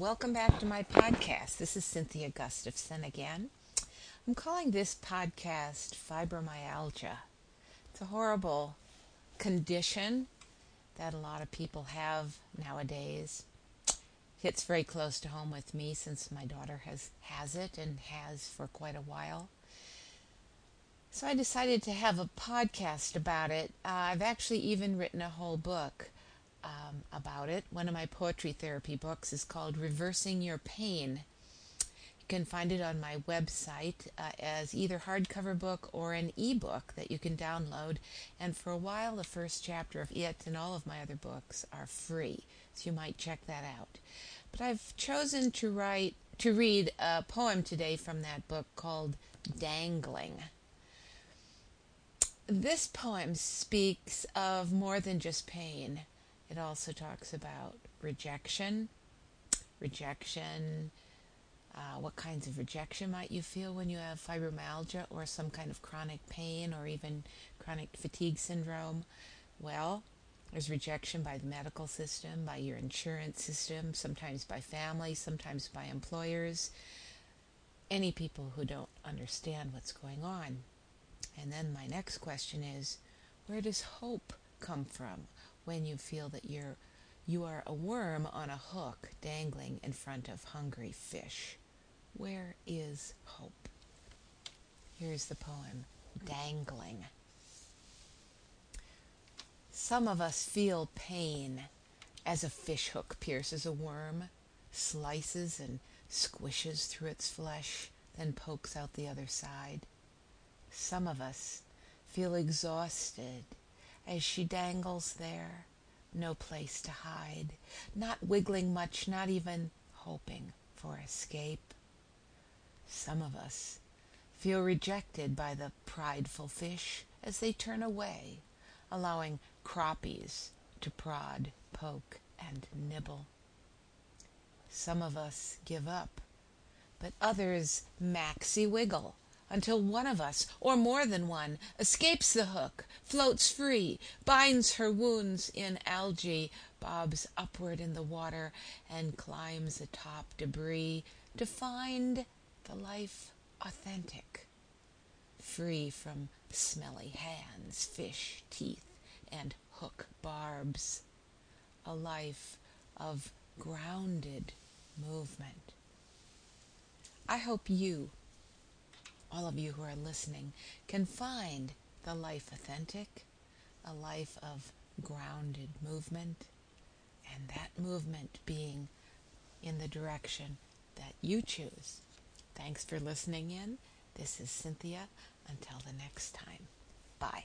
Welcome back to my podcast. This is Cynthia Gustavson again. I'm calling this podcast fibromyalgia. It's a horrible condition that a lot of people have nowadays. Hits very close to home with me since my daughter has has it and has for quite a while. So I decided to have a podcast about it. Uh, I've actually even written a whole book um, about it. One of my poetry therapy books is called Reversing Your Pain. You can find it on my website uh, as either hardcover book or an ebook that you can download. And for a while, the first chapter of it and all of my other books are free, so you might check that out. But I've chosen to write to read a poem today from that book called Dangling. This poem speaks of more than just pain. It also talks about rejection, rejection. Uh, what kinds of rejection might you feel when you have fibromyalgia or some kind of chronic pain or even chronic fatigue syndrome? Well, there's rejection by the medical system, by your insurance system, sometimes by family, sometimes by employers, any people who don't understand what's going on. And then my next question is where does hope come from? When you feel that you're you are a worm on a hook dangling in front of hungry fish. Where is hope? Here's the poem Dangling. Some of us feel pain as a fishhook pierces a worm, slices and squishes through its flesh, then pokes out the other side. Some of us feel exhausted as she dangles there, no place to hide, not wiggling much, not even hoping for escape. Some of us feel rejected by the prideful fish as they turn away, allowing crappies to prod, poke, and nibble. Some of us give up, but others maxi wiggle until one of us, or more than one, escapes the hook, floats free, binds her wounds in algae, bobs upward in the water, and climbs atop debris to find the life authentic, free from smelly hands, fish teeth, and hook barbs. A life of grounded movement. I hope you all of you who are listening, can find the life authentic, a life of grounded movement, and that movement being in the direction that you choose. Thanks for listening in. This is Cynthia. Until the next time. Bye.